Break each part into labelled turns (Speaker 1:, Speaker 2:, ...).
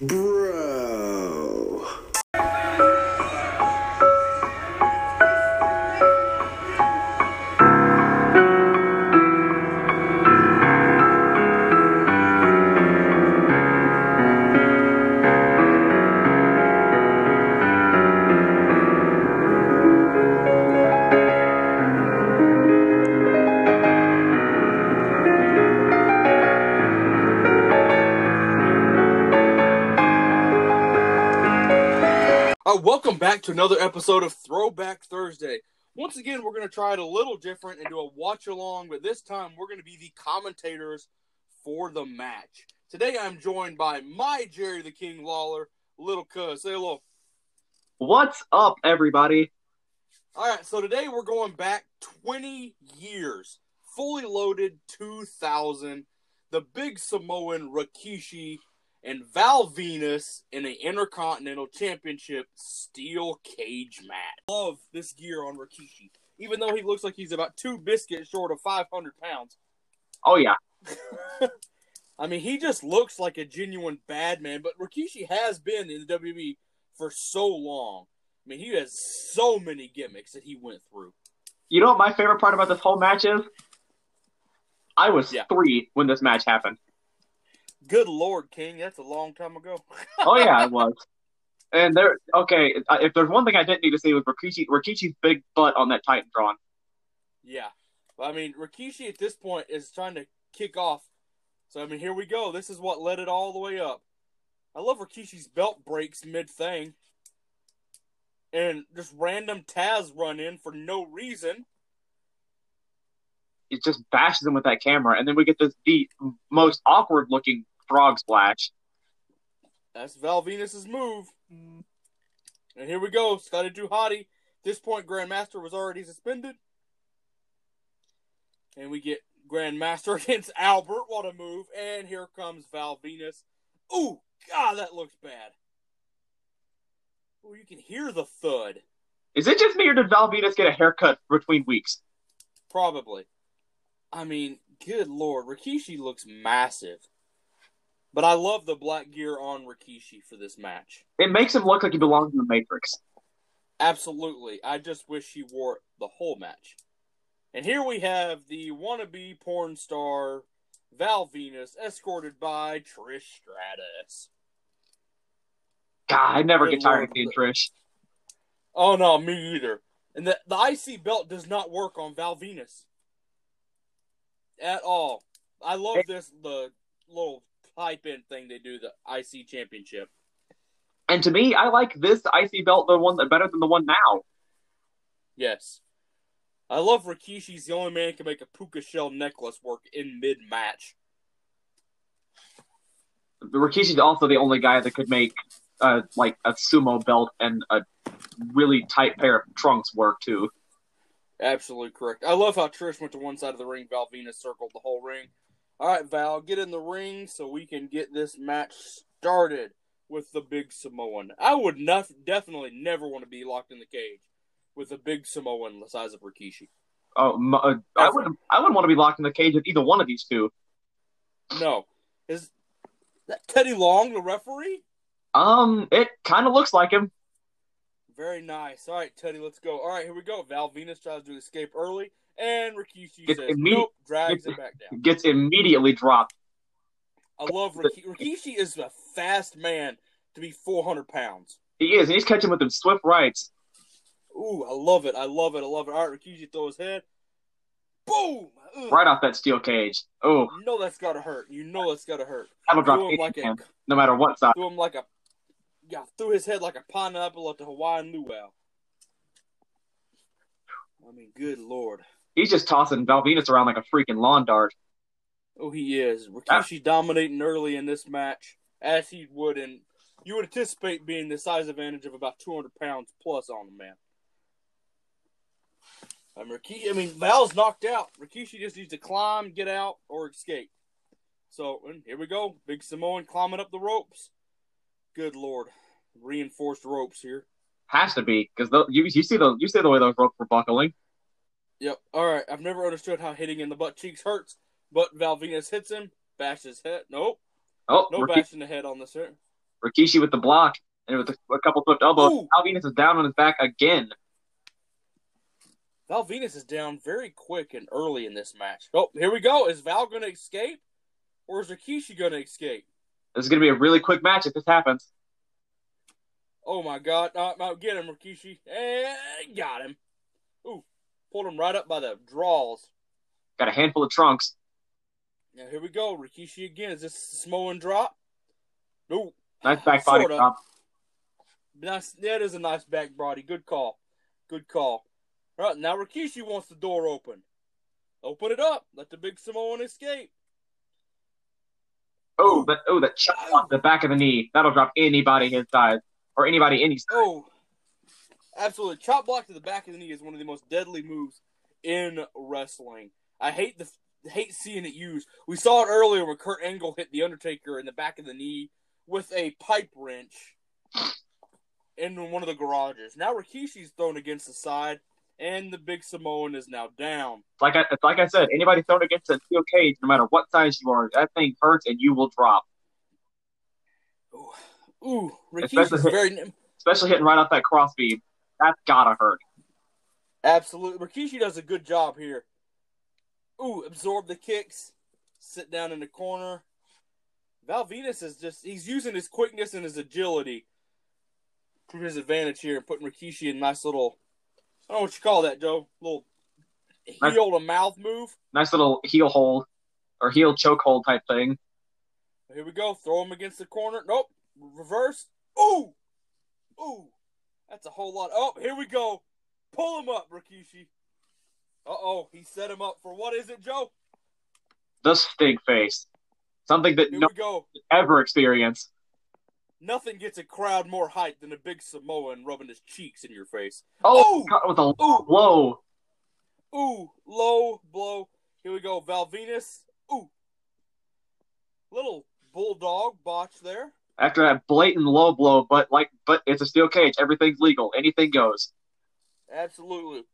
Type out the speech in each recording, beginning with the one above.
Speaker 1: Bro.
Speaker 2: To another episode of Throwback Thursday. Once again, we're going to try it a little different and do a watch along, but this time we're going to be the commentators for the match. Today I'm joined by my Jerry the King Lawler, little cuz. Say hello.
Speaker 3: What's up, everybody?
Speaker 2: All right, so today we're going back 20 years, fully loaded 2000. The big Samoan Rikishi and Val Venis in an Intercontinental Championship steel cage match. Love this gear on Rikishi, even though he looks like he's about two biscuits short of 500 pounds.
Speaker 3: Oh yeah,
Speaker 2: I mean, he just looks like a genuine bad man, but Rikishi has been in the WWE for so long. I mean, he has so many gimmicks that he went through.
Speaker 3: you know what my favorite part about this whole match is? I was
Speaker 2: Yeah.
Speaker 3: three when this match happened.
Speaker 2: Good Lord, King, that's a long time ago.
Speaker 3: Oh yeah, it was. And there, okay, if there's one thing I didn't need to see was Rikishi, Rikishi's big butt on that Titantron.
Speaker 2: Yeah. I mean, Rikishi at this point is trying to kick off. So, I mean, here we go. This is what led it all the way up. I love Rikishi's belt breaks mid thing. And just random Taz run in for no reason.
Speaker 3: It just bashes him with that camera, and then we get this the most awkward looking frog splash.
Speaker 2: That's Val Venis's move. And here we go. Scotty. At this point, Grandmaster was already suspended. And we get Grandmaster against Albert. What a move. And here comes Val Venis. Ooh, God, that looks bad. Ooh, you can hear the thud.
Speaker 3: Is it just me or did Val Venis get a haircut between weeks?
Speaker 2: Probably. I mean, good lord. Rikishi looks massive. But I love the black gear on Rikishi for this match.
Speaker 3: It makes him look like he belongs in the Matrix.
Speaker 2: Absolutely. I just wish he wore it the whole match. And here we have the wannabe porn star Val Venis, escorted by Trish Stratus.
Speaker 3: God, I never
Speaker 2: Good
Speaker 3: get tired of seeing Trish.
Speaker 2: Oh no, me either. And the the IC belt does not work on Val Venis at all. I love this the little pipe in thing they do the IC championship.
Speaker 3: And to me, I like this IC belt, the one better than the one now.
Speaker 2: Yes. I love Rikishi's the only man who can make a puka shell necklace work in mid match.
Speaker 3: Rikishi's also the only guy that could make uh, like a sumo belt and a really tight pair of trunks work too.
Speaker 2: Absolutely correct. I love how Trish went to one side of the ring. Val Venis circled the whole ring. All right, Val, get in the ring so we can get this match started with the big Samoan. I would nef- definitely never want to be locked in the cage with a big Samoan the size of Rikishi.
Speaker 3: Oh, m- uh, I would I wouldn't want to be locked in the cage with either one of these two.
Speaker 2: No, is that Teddy Long, the referee?
Speaker 3: Um, it kind of looks like him.
Speaker 2: Very nice. All right, Teddy, let's go. All right, here we go. Val Venis tries to escape early, and Rikishi
Speaker 3: It's
Speaker 2: says
Speaker 3: immediate-
Speaker 2: nope, drags
Speaker 3: it's-
Speaker 2: it back down.
Speaker 3: Gets immediately dropped.
Speaker 2: I love Rikishi. Rikishi is a fast man to be 400 pounds.
Speaker 3: He is, and he's catching with them swift rights.
Speaker 2: Ooh, I love it. I love it. I love it. All right, Rikishi throws his head. Boom! Ugh.
Speaker 3: Right off that steel cage. Oh,
Speaker 2: You know that's gotta hurt. You know that's gotta hurt.
Speaker 3: that'll drop
Speaker 2: him like a,
Speaker 3: no matter what side.
Speaker 2: Do him like a, yeah, threw his head like a pineapple at the Hawaiian luau. I mean, good lord.
Speaker 3: He's just tossing Val Venis around like a freaking lawn dart.
Speaker 2: Oh, he is. Rikishi ah. dominating early in this match, as he would, and you would anticipate being the size advantage of about 200 pounds plus on the man. I mean, Rikishi, I mean, Val's knocked out. Rikishi just needs to climb, get out, or escape. So, and here we go. Big Samoan climbing up the ropes. Good lord. Reinforced ropes here.
Speaker 3: Has to be because you you see the you see the way those ropes were buckling.
Speaker 2: Yep. All right. I've never understood how hitting in the butt cheeks hurts, but Val Venis hits him, bashes his head. Nope.
Speaker 3: Oh,
Speaker 2: No bashing the head on this here.
Speaker 3: Rikishi with the block and with a, a couple swift elbows.
Speaker 2: Ooh.
Speaker 3: Val is down on his back again.
Speaker 2: Val Venis is down very quick and early in this match. Oh, here we go. Is Val going to escape? Or is Rikishi going to escape?
Speaker 3: This is going to be a really quick match if this happens.
Speaker 2: Oh my god. Uh, get him, Rikishi. And got him. Ooh. Pulled him right up by the draws.
Speaker 3: Got a handful of trunks.
Speaker 2: Now here we go. Rikishi again. Is this a Samoan drop? Ooh.
Speaker 3: Nice back body
Speaker 2: Sorta.
Speaker 3: drop.
Speaker 2: Nice. That is a nice back body. Good call. Good call. All right, now Rikishi wants the door open. Open it up. Let the big Samoan escape.
Speaker 3: Oh, that oh that chop block on the back of the knee. That'll drop anybody his size or anybody any size.
Speaker 2: Oh, absolutely. Chop block to the back of the knee is one of the most deadly moves in wrestling. I hate the hate seeing it used. We saw it earlier when Kurt Angle hit the Undertaker in the back of the knee with a pipe wrench in one of the garages. Now Rikishi's thrown against the side, and the big Samoan is now down.
Speaker 3: Like I like I said, anybody thrown against a steel cage, no matter what size you are, that thing hurts and you will drop.
Speaker 2: Ooh, Ooh
Speaker 3: Especially hit-
Speaker 2: very
Speaker 3: Especially hitting right off that crossbeam. That's gotta hurt.
Speaker 2: Absolutely. Rikishi does a good job here. Ooh, absorb the kicks. Sit down in the corner. Val Venis is just, he's using his quickness and his agility to his advantage here and putting Rikishi in nice little, I don't know what you call that, Joe. Little
Speaker 3: Nice.
Speaker 2: heel to mouth move.
Speaker 3: Nice little heel hold or heel choke hold type thing.
Speaker 2: Here we go. Throw him against the corner. Nope. Reverse. Ooh. Ooh. That's a whole lot. Oh, here we go. Pull him up, Rikishi. Uh oh. He set him up for what is it, Joe?
Speaker 3: The stink face. Something that
Speaker 2: Here
Speaker 3: no
Speaker 2: we go.
Speaker 3: one ever experienced.
Speaker 2: Nothing gets a crowd more hyped than a big Samoan rubbing his cheeks in your face.
Speaker 3: Oh,
Speaker 2: Ooh.
Speaker 3: With a
Speaker 2: Ooh.
Speaker 3: blow.
Speaker 2: Ooh, low blow. Here we go. Val Venis. Ooh. Little bulldog botch there.
Speaker 3: After that blatant low blow, but like, but it's a steel cage. Everything's legal. Anything goes.
Speaker 2: Absolutely.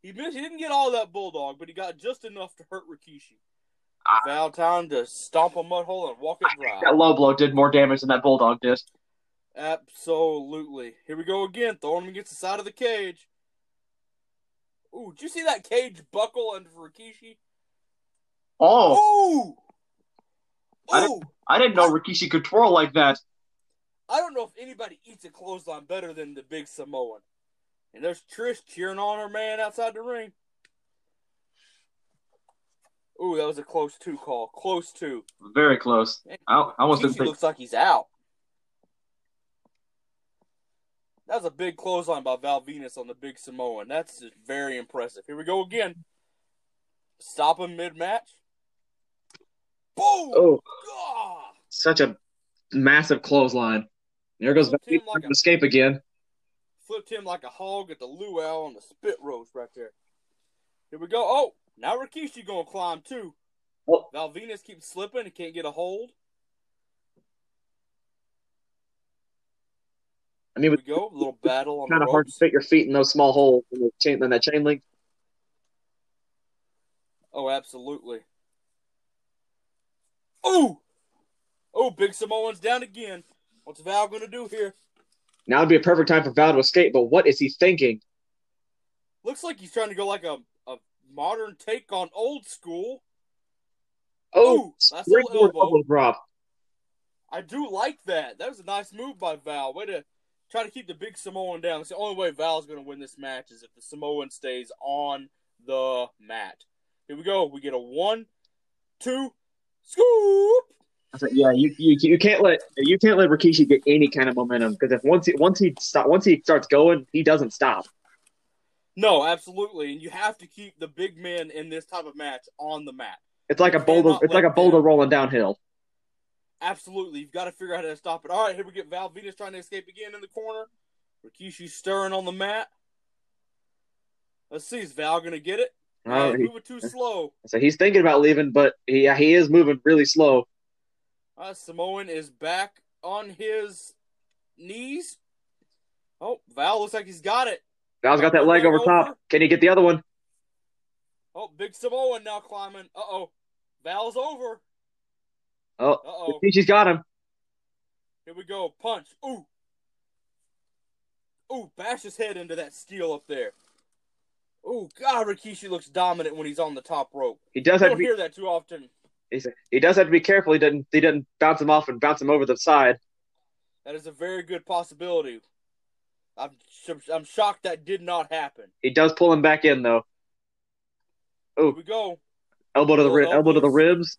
Speaker 2: He missed, he didn't get all that bulldog, but he got just enough to hurt Rikishi. Val time to stomp a mud hole and walk it dry.
Speaker 3: That low blow did more damage than that bulldog did.
Speaker 2: Absolutely. Here we go again, throwing him against the side of the cage. Ooh, did you see that cage buckle under Rikishi?
Speaker 3: Oh,
Speaker 2: Ooh!
Speaker 3: I
Speaker 2: Ooh!
Speaker 3: I didn't know Rikishi could twirl like that.
Speaker 2: I don't know if anybody eats a clothesline better than the big Samoan. And there's Trish cheering on her man outside the ring. Ooh, that was a close two call. Close two.
Speaker 3: Very close. I, I almost didn't think.
Speaker 2: looks like he's out. That was a big clothesline by Val Venis on the big Samoan. That's just very impressive. Here we go again. Stop him mid match. Boom!
Speaker 3: Oh,
Speaker 2: Ah!
Speaker 3: such a massive clothesline. There goes
Speaker 2: Flipped him like a-
Speaker 3: escape again.
Speaker 2: flipped him like a hog at the luau on the spit roast right there. Here we go. Oh, now Rikishi gonna climb too.
Speaker 3: Oh.
Speaker 2: Val Venis keeps slipping and can't get a hold.
Speaker 3: I mean,
Speaker 2: we go. A little battle on the
Speaker 3: kind of hard to fit your feet in those small holes in the chain, in that chain link.
Speaker 2: Oh, absolutely. Ooh! Oh, Big Samoan's down again. What's Val gonna do here?
Speaker 3: Now would be a perfect time for Val to escape, but what is he thinking?
Speaker 2: Looks like he's trying to go like a modern take on old school.
Speaker 3: Oh,
Speaker 2: Ooh, that's a little
Speaker 3: springboard
Speaker 2: elbow.
Speaker 3: elbow drop.
Speaker 2: I do like that. That was a nice move by Val. Way to try to keep the big Samoan down. It's the only way Val's going to win this match is if the Samoan stays on the mat. Here we go. We get a one, two, scoop.
Speaker 3: I said, yeah, you, you you can't let you can't let Rikishi get any kind of momentum because if once he once he stop once he starts going, he doesn't stop.
Speaker 2: No, absolutely, and you have to keep the big men in this type of match on the mat.
Speaker 3: It's like a boulder. It's like a boulder
Speaker 2: them-
Speaker 3: rolling downhill.
Speaker 2: Absolutely, you've got to figure out how to stop it. All right, here we get Val Venis trying to escape again in the corner. Rikishi stirring on the mat. Let's see, is Val going to get it?
Speaker 3: Oh, he-
Speaker 2: moving too slow.
Speaker 3: so he's thinking about leaving, but he, he is moving really slow.
Speaker 2: Uh, Samoan is back on his knees. Oh, Val looks like he's got it.
Speaker 3: Val's got that leg over top. Can he get the other one?
Speaker 2: Oh, big Samoan now climbing. Uh oh. Val's over.
Speaker 3: Oh,
Speaker 2: Uh oh.
Speaker 3: Rikishi's got him.
Speaker 2: Here we go. Punch. Ooh. Ooh, bash his head into that steel up there. Ooh, God, Rikishi looks dominant when he's on the top rope.
Speaker 3: He does have to
Speaker 2: don't
Speaker 3: be.
Speaker 2: hear that too often.
Speaker 3: he's- He does have to be careful. He doesn't. He doesn't bounce him off and bounce him over the side.
Speaker 2: That is a very good possibility. I'm I'm shocked that did not happen.
Speaker 3: He does pull him back in though.
Speaker 2: Here we go.
Speaker 3: Elbow to the
Speaker 2: Oh,
Speaker 3: ri- elbow to the ribs.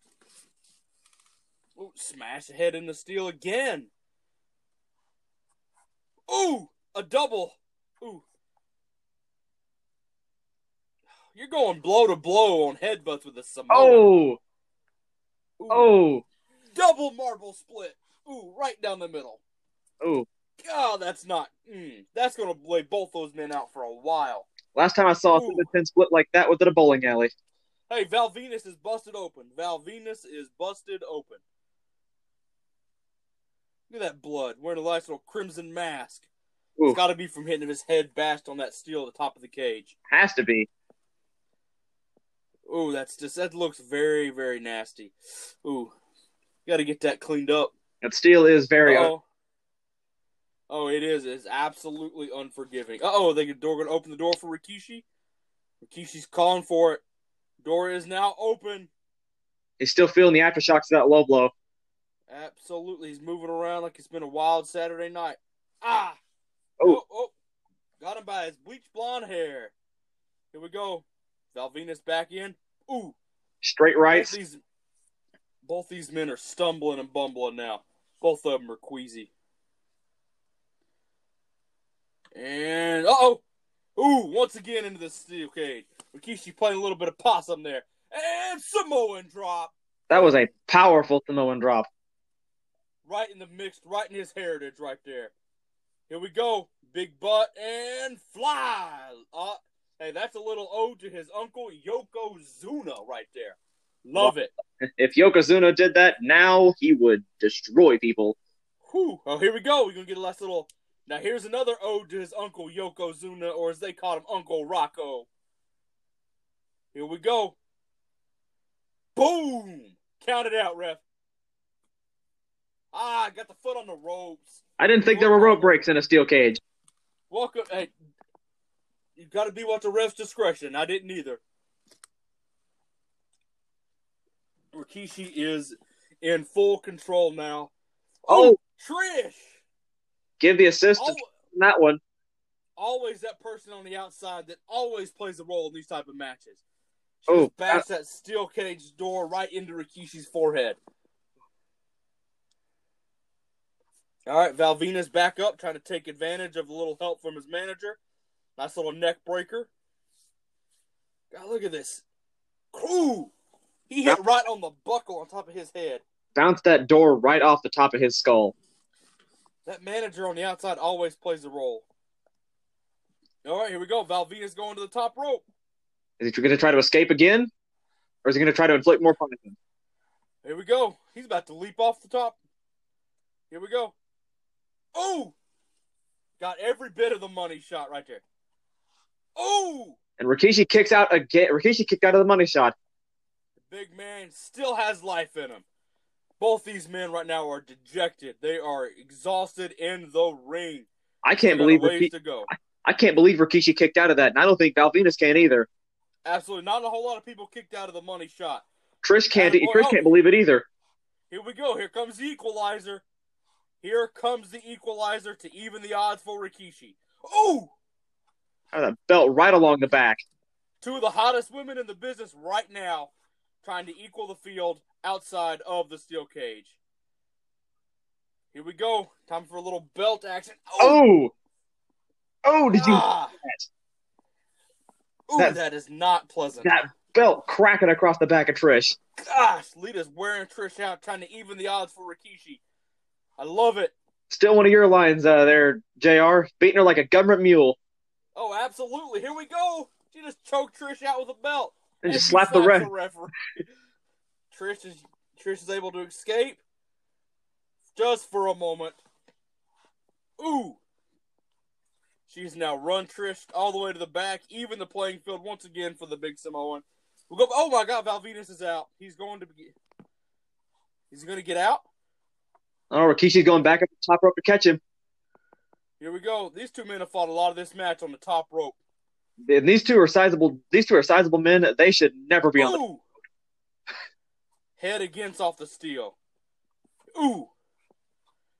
Speaker 2: Ooh, smash the head in the steel again. Ooh, a double. Ooh. You're going blow to blow on headbutts with a Samoan.
Speaker 3: Oh,
Speaker 2: Ooh,
Speaker 3: oh,
Speaker 2: double marble split. Ooh, right down the middle.
Speaker 3: Oh.
Speaker 2: God, that's not. Mm, that's gonna lay both those men out for a while.
Speaker 3: Last time I saw a
Speaker 2: Ooh.
Speaker 3: 7 10 split like that was at a bowling alley.
Speaker 2: Hey, Val Venis is busted open. Val Venis is busted open. Look at that blood. Wearing a nice little crimson mask.
Speaker 3: Ooh.
Speaker 2: It's got to be from hitting his head bashed on that steel at the top of the cage.
Speaker 3: Has to be.
Speaker 2: Ooh, that's just that looks very very nasty. Ooh, got to get that cleaned up.
Speaker 3: That steel is very.
Speaker 2: Oh, oh, it is. It's absolutely unforgiving. Uh oh, they door gonna open the door for Rikishi. Rikishi's calling for it. Door is now open.
Speaker 3: He's still feeling the aftershocks of that low blow.
Speaker 2: Absolutely, he's moving around like it's been a wild Saturday night. Ah!
Speaker 3: Oh.
Speaker 2: oh, oh. got him by his bleach blonde hair. Here we go. Val Venis back in. Ooh,
Speaker 3: Straight
Speaker 2: both these, both these men are stumbling and bumbling now. Both of them are queasy. And uh oh, ooh, once again into the steel cage. Rikishi playing a little bit of possum there, and Samoan drop.
Speaker 3: That was a powerful Samoan drop.
Speaker 2: right in the mixed, right in his heritage, right there. Here we go, big butt and fly. Uh, hey, that's a little ode to his uncle Yokozuna right there. Love it.
Speaker 3: If Yokozuna did that, now he would destroy people.
Speaker 2: Whew. Oh, here we go. We're gonna get a last little. Now here's another ode to his uncle Yokozuna, or as they called him, Uncle Rocco. Here we go. Boom! Count it out, ref. Ah, got the foot on the ropes.
Speaker 3: I didn't think there were rope breaks in a steel cage.
Speaker 2: Welcome. Hey, you got to be what the ref's discretion. I didn't either. Rikishi is in full control now.
Speaker 3: Oh.
Speaker 2: Trish!
Speaker 3: Give the assist
Speaker 2: Al-
Speaker 3: on that one.
Speaker 2: always that person on the outside that always plays a role in these type of matches. She
Speaker 3: Oh,
Speaker 2: bashed that steel cage door right into Rikishi's forehead. All right, Val Venis's back up, trying to take advantage of a little help from his manager. Nice little neck breaker. God, look at this. Ooh! He hit right on the buckle on top of his head.
Speaker 3: Bounced that door right off the top of his skull.
Speaker 2: That manager on the outside always plays a role. All right, here we go. Val Venis's going to the top rope.
Speaker 3: Is he going to try to escape again? Or is he going to try to inflict more punishment?
Speaker 2: Here we go. He's about to leap off the top. Here we go. Oh! Got every bit of the money shot right there. Oh!
Speaker 3: And Rikishi kicks out again. Rikishi kicked out of the money shot.
Speaker 2: The big man still has life in him. Both these men right now are dejected. They are exhausted in the ring.
Speaker 3: I can't believe
Speaker 2: ways
Speaker 3: Rikishi,
Speaker 2: to go.
Speaker 3: I can't believe Rikishi kicked out of that, and I don't think Val Venis can either.
Speaker 2: Absolutely, not a whole lot of people kicked out of the money shot.
Speaker 3: Trish can't.
Speaker 2: Attaboy.
Speaker 3: Trish can't believe it either.
Speaker 2: Here we go. Here comes the equalizer. Here comes the equalizer to even the odds for Rikishi. Oh!
Speaker 3: Had that belt right along the back.
Speaker 2: two of the hottest women in the business right now trying to equal the field outside of the steel cage. Here we go. Time for a little belt action.
Speaker 3: Oh, oh! Did you
Speaker 2: Ah! Ooh,
Speaker 3: That-
Speaker 2: that is not pleasant.
Speaker 3: that belt cracking across the back of Trish?
Speaker 2: Gosh, Lita's wearing Trish out, trying to even the odds for Rikishi. I love it.
Speaker 3: Still one of your lines uh, there, Jr. Beating her like a government mule,
Speaker 2: Oh, absolutely. Here we go. She just choked Trish out with a belt.
Speaker 3: and just
Speaker 2: she
Speaker 3: slap the ref.
Speaker 2: referee. Trish is Trish is able to escape just for a moment. Ooh. She's now run Trish all the way to the back, even the playing field once again for the big Samoan. We'll go. Oh my God, Val Venis is out. He's going to be. He's going to get out.
Speaker 1: Oh, Rikishi's going back up the top rope to catch him.
Speaker 2: Here we go. These two men have fought a lot of this match on the top rope.
Speaker 1: And these two are sizable. These two are sizable men. They should never be on.
Speaker 2: Head against off the steel. Ooh.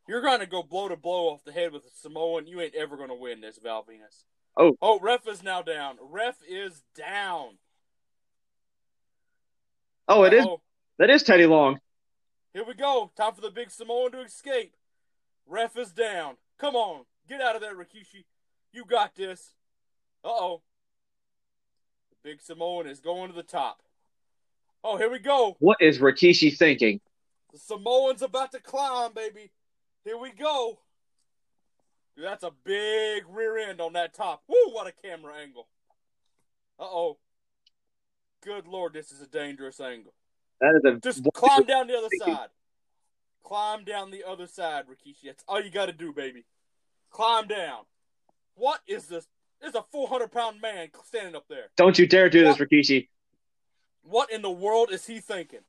Speaker 2: You're going to go blow to blow off the head with a Samoan. You ain't ever going to win this, Val Venis.
Speaker 1: Oh.
Speaker 2: Oh, ref is now down. Ref is down.
Speaker 1: oh, it is.
Speaker 2: Uh-oh.
Speaker 1: That is Teddy Long.
Speaker 2: Here we go. Time for the big Samoan to escape. Ref is down. Come on. Get out of there, Rikishi. You got this. Uh oh. The big Samoan is going to the top. Oh, here we go.
Speaker 1: What is Rikishi thinking?
Speaker 2: The Samoan's about to climb, baby. Here we go. Dude, that's a big rear end on that top. Woo, what a camera angle. Uh oh. Good lord, this is a dangerous angle.
Speaker 1: That is a
Speaker 2: Just climb down the other side. Climb down the other side, Rikishi. That's all you got to do, baby. Climb down. What is this? There's a 400 pound man standing up there.
Speaker 1: Don't you dare do this, Rikishi.
Speaker 2: What in the world is he thinking?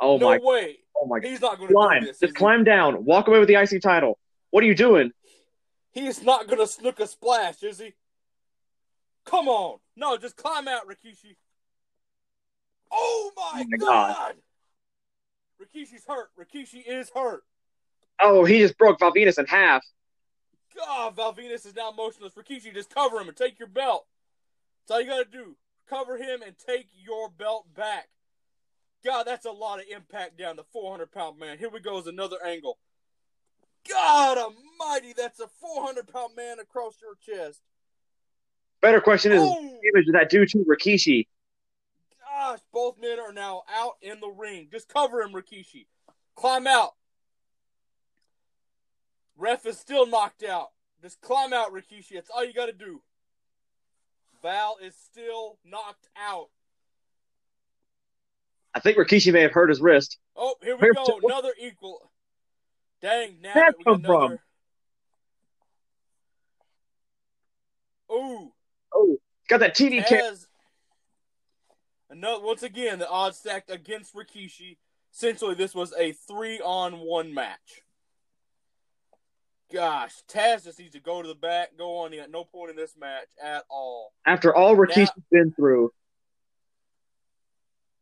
Speaker 1: Oh
Speaker 2: no
Speaker 1: my!
Speaker 2: way.
Speaker 1: Oh my! God.
Speaker 2: He's not going to
Speaker 1: Climb!
Speaker 2: do this.
Speaker 1: Just
Speaker 2: is he?
Speaker 1: climb down. Walk away with the IC title. What are you doing?
Speaker 2: He's not going to Snuka splash, is he? Come on. No, just climb out, Rikishi. Oh my,
Speaker 1: Oh my
Speaker 2: god.
Speaker 1: God.
Speaker 2: Rikishi's hurt. Rikishi is hurt.
Speaker 1: Oh, he just broke Val Venis in half.
Speaker 2: God, Val Venis is now motionless. Rikishi, just cover him and take your belt. That's all you got to do. Cover him and take your belt back. God, that's a lot of impact down the 400 pound man. Here we go is another angle. God almighty, that's a 400 pound man across your chest.
Speaker 1: Better question is,
Speaker 2: Oh,
Speaker 1: damage did that do to Rikishi?
Speaker 2: gosh, both men are now out in the ring. Just cover him, Rikishi. Climb out. Ref is still knocked out. Just climb out, Rikishi. That's all you got to do. Val is still knocked out.
Speaker 1: I think Rikishi may have hurt his wrist.
Speaker 2: Oh, here we go.
Speaker 1: the-
Speaker 2: Another equal. Dang, now
Speaker 1: That come from?
Speaker 2: another. Ooh,
Speaker 1: Oh, got that TV cam.
Speaker 2: Taz. Another once again the odds stacked against Rikishi. Essentially, this was a three-on-one match. Gosh, Taz just needs to go to the back, go on. He got no point in this match at all.
Speaker 1: After all Rikishi's been through,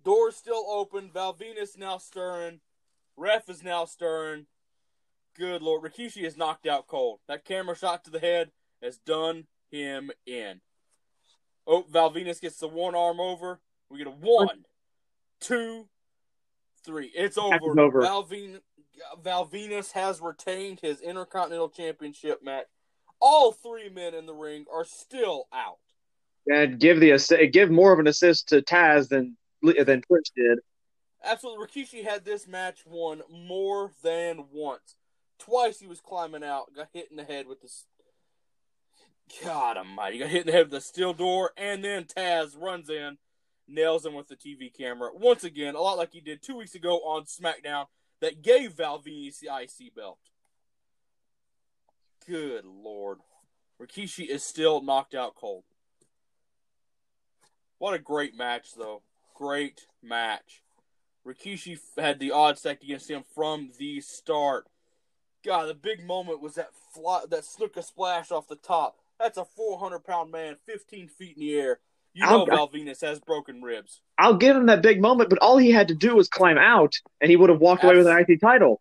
Speaker 2: Doors still open. Val Venis now stirring. Ref is now stirring. Good lord, Rikishi is knocked out cold. That camera shot to the head has done him in. Oh, Val Venis gets the one arm over. We get a one, two, three. It's over.
Speaker 1: is over.
Speaker 2: Valvin, Val Venis has retained his Intercontinental Championship match. All three men in the ring are still out.
Speaker 1: and give the assi- give more of an assist to Taz than than Twitch did.
Speaker 2: Absolutely. Rikishi had this match won more than once. Twice he was climbing out, got hit in the head with this. God almighty. Got hit in the head with the steel door, and then Taz runs in, nails him with the TV camera. Once again, a lot like he did two weeks ago on SmackDown, that gave Val Venis the IC belt. Good lord. Rikishi is still knocked out cold. What a great match, though. Great match. Rikishi had the odds stacked against him from the start. God, the big moment was that fly, that Snuka splash off the top. That's a 400 pound man, 15 feet in the air. You know
Speaker 1: I'll-
Speaker 2: Val Venis has broken ribs.
Speaker 1: I'll give him that big moment, but all he had to do was climb out, and he would have walked away with an IC title.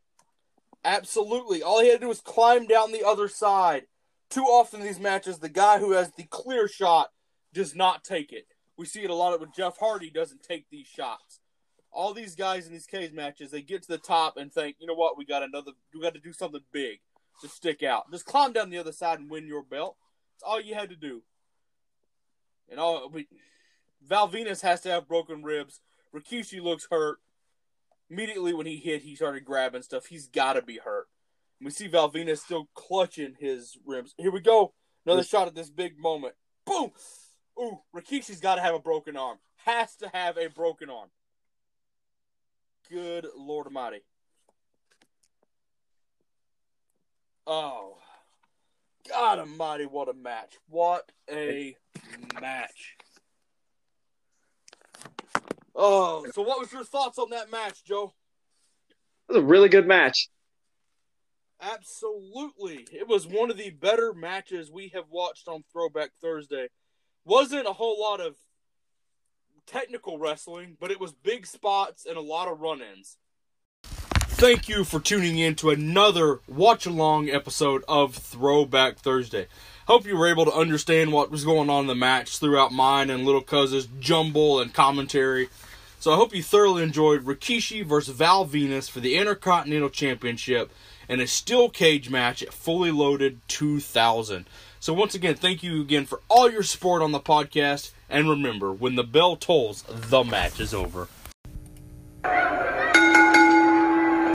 Speaker 2: Absolutely. All he had to do was climb down the other side. Too often in these matches, the guy who has the clear shot does not take it. We see it a lot with Jeff Hardy doesn't take these shots. All these guys in these cage matches, they get to the top and think, you know what, we got another, we got to do something big to stick out. Just climb down the other side and win your belt. That's all you had to do. And all we, Val Venis has to have broken ribs. Rikishi looks hurt. Immediately when he hit, he started grabbing stuff. He's got to be hurt. We see Val Venis still clutching his ribs. Here we go. Another shot at this big moment. Boom! Ooh, Rikishi's got to have a broken arm. Has to have a broken arm. Good Lord Almighty. Oh. God Almighty, what a match. What a match. Oh, so what was your thoughts on that match, Joe?
Speaker 1: It was a really good match.
Speaker 2: Absolutely. It was one of the better matches we have watched on Throwback Thursday. Wasn't a whole lot of technical wrestling, but it was big spots and a lot of run ins. Thank you for tuning in to another watch along episode of Throwback Thursday. Hope you were able to understand what was going on in the match throughout mine and Little Cuz's jumble and commentary. So I hope you thoroughly enjoyed Rikishi versus Val Venis for the Intercontinental Championship and a steel cage match at Fully Loaded 2000. So once again, thank you again for all your support on the podcast. And remember, when the bell tolls, the match is over.